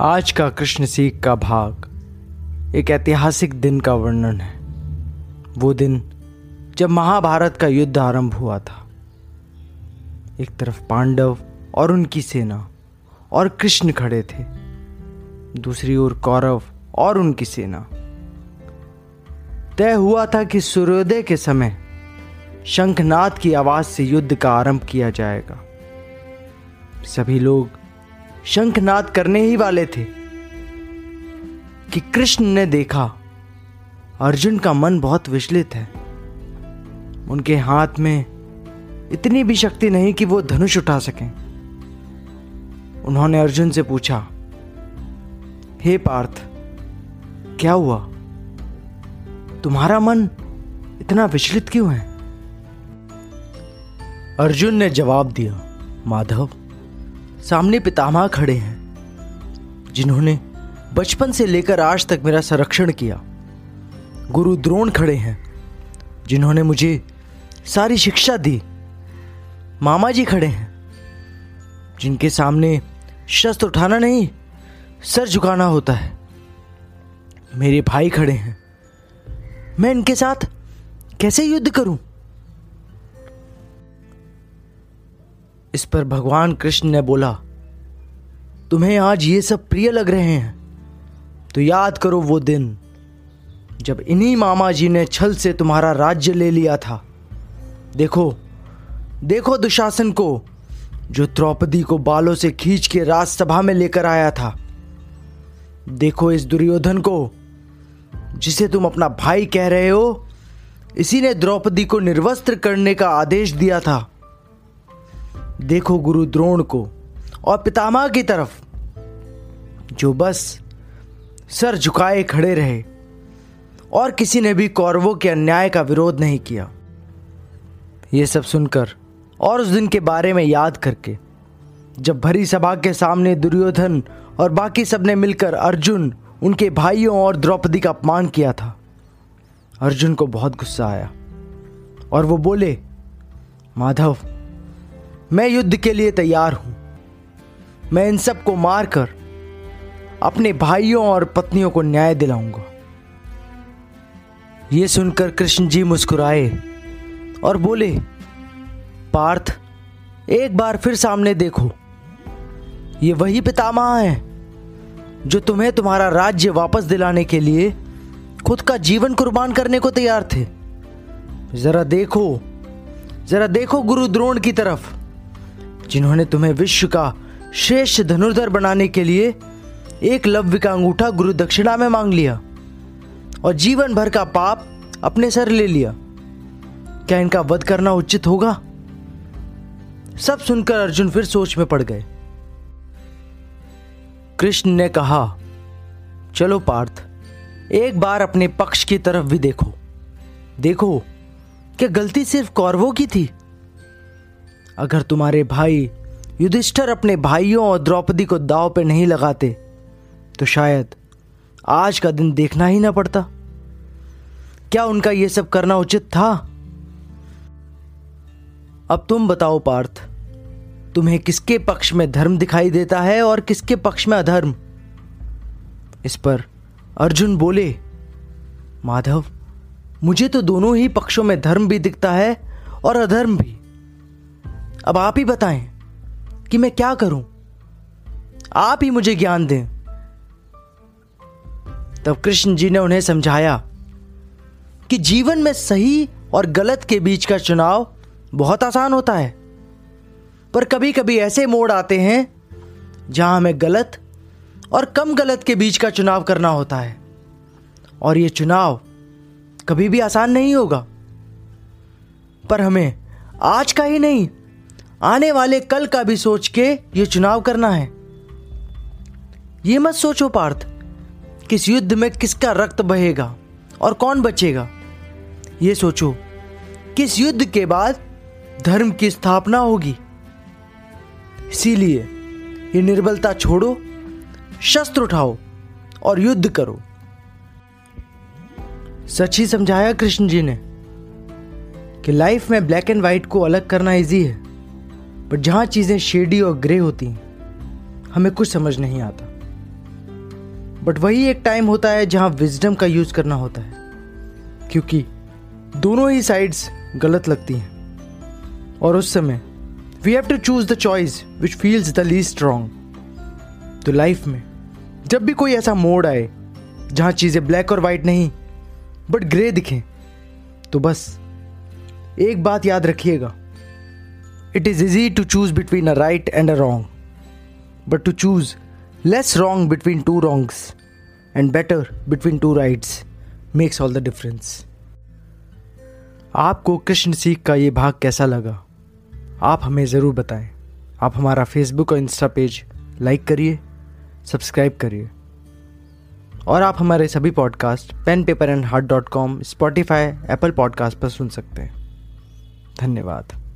आज का कृष्ण सीख का भाग एक ऐतिहासिक दिन का वर्णन है। वो दिन जब महाभारत का युद्ध आरंभ हुआ था। एक तरफ़ पांडव और उनकी सेना और कृष्ण खड़े थे। दूसरी ओर कौरव और उनकी सेना। तय हुआ था कि सूर्योदय के समय शंखनाद की आवाज़ से युद्ध का आरंभ किया जाएगा। सभी लोग शंखनाद करने ही वाले थे कि कृष्ण ने देखा। अर्जुन का मन बहुत विचलित है। उनके हाथ में इतनी भी शक्ति नहीं कि वो धनुष उठा सकें। उन्होंने अर्जुन से पूछा, हे पार्थ, क्या हुआ? तुम्हारा मन इतना विचलित क्यों है? अर्जुन ने जवाब दिया, माधव सामने पितामह खड़े हैं, जिन्होंने बचपन से लेकर आज तक मेरा संरक्षण किया। गुरु द्रोण खड़े हैं, जिन्होंने मुझे सारी शिक्षा दी। मामा जी खड़े हैं, जिनके सामने शस्त्र उठाना नहीं, सर झुकाना होता है। मेरे भाई खड़े हैं। मैं इनके साथ कैसे युद्ध करूँ? इस पर भगवान कृष्ण ने बोला, तुम्हें आज ये सब प्रिय लग रहे हैं। तो याद करो वो दिन, जब इन्हीं मामा जी ने छल से तुम्हारा राज्य ले लिया था। देखो देखो दुशासन को, जो द्रौपदी को बालों से खींच के राजसभा में लेकर आया था। देखो इस दुर्योधन को, जिसे तुम अपना भाई कह रहे हो, इसी ने द्रौपदी को निर्वस्त्र करने का आदेश दिया था। देखो गुरु द्रोण को और पितामह की तरफ़, जो बस सर झुकाए खड़े रहे और किसी ने भी कौरवों के अन्याय का विरोध नहीं किया। ये सब सुनकर और उस दिन के बारे में याद करके, जब भरी सभा के सामने दुर्योधन और बाकी सबने मिलकर अर्जुन, उनके भाइयों और द्रौपदी का अपमान किया था, अर्जुन को बहुत गुस्सा आया और वो बोले, माधव मैं युद्ध के लिए तैयार हूँ। मैं इन सबको मारकर अपने भाइयों और पत्नियों को न्याय दिलाऊँगा। ये सुनकर कृष्ण जी मुस्कुराए और बोले, पार्थ, एक बार फिर सामने देखो। ये वही पितामह हैं जो तुम्हें तुम्हारा राज्य वापस दिलाने के लिए खुद का जीवन कुर्बान करने को तैयार थे। जरा देखो जरा देखो गुरु द्रोण की तरफ़। जिन्होंने तुम्हें विश्व का श्रेष्ठ धनुर्धर बनाने के लिए एक लव्य का अंगूठा गुरु दक्षिणा में मांग लिया और जीवन भर का पाप अपने सर ले लिया। क्या इनका वध करना उचित होगा? सब सुनकर अर्जुन फिर सोच में पड़ गए। कृष्ण ने कहा, चलो पार्थ, एक बार अपने पक्ष की तरफ़ भी देखो। देखो, क्या गलती सिर्फ़ कौरवों की थी? अगर तुम्हारे भाई युधिष्ठर अपने भाइयों और द्रौपदी को दाव पे नहीं लगाते तो शायद आज का दिन देखना ही ना पड़ता। क्या उनका यह सब करना उचित था? अब तुम बताओ पार्थ, तुम्हें किसके पक्ष में धर्म दिखाई देता है और किसके पक्ष में अधर्म? इस पर अर्जुन बोले, माधव, मुझे तो दोनों ही पक्षों में धर्म भी दिखता है और अधर्म भी। अब आप ही बताएँ कि मैं क्या करूँ? आप ही मुझे ज्ञान दें। तब कृष्ण जी ने उन्हें समझाया कि जीवन में सही और गलत के बीच का चुनाव बहुत आसान होता है। पर कभी कभी ऐसे मोड़ आते हैं जहाँ हमें गलत और कम गलत के बीच का चुनाव करना होता है। और यह चुनाव कभी भी आसान नहीं होगा। पर हमें आज का ही नहीं आने वाले कल का भी सोच के ये चुनाव करना है। ये मत सोचो पार्थ, किस युद्ध में किसका रक्त बहेगा और कौन बचेगा। ये सोचो, किस युद्ध के बाद धर्म की स्थापना होगी। इसीलिए ये निर्बलता छोड़ो, शस्त्र उठाओ और युद्ध करो। सच ही समझाया कृष्ण जी ने कि लाइफ में ब्लैक एंड व्हाइट को अलग करना इजी है। पर जहाँ चीज़ें शेडी और ग्रे होती हैं, हमें कुछ समझ नहीं आता। बट वही एक टाइम होता है जहाँ विजडम का यूज़ करना होता है, क्योंकि दोनों ही साइड्स गलत लगती हैं। और उस समय we have to choose the choice which feels the least wrong तो लाइफ में, जब भी कोई ऐसा मोड आए, जहाँ चीज़ें ब्लैक और वाइट नहीं बट ग्रे दिखें तो बस एक बात याद रखिएगा it is easy to choose between a right and a wrong but to choose less wrong between two wrongs and better between two rights makes all the difference आपको कृष्ण सीख का ये भाग कैसा लगा? आप हमें ज़रूर बताएँ। आप हमारा फेसबुक और इंस्टा पेज लाइक करिए सब्सक्राइब करिए। और आप हमारे सभी podcast pen paper and heart dot com Spotify Apple podcast पर सुन सकते हैं। धन्यवाद।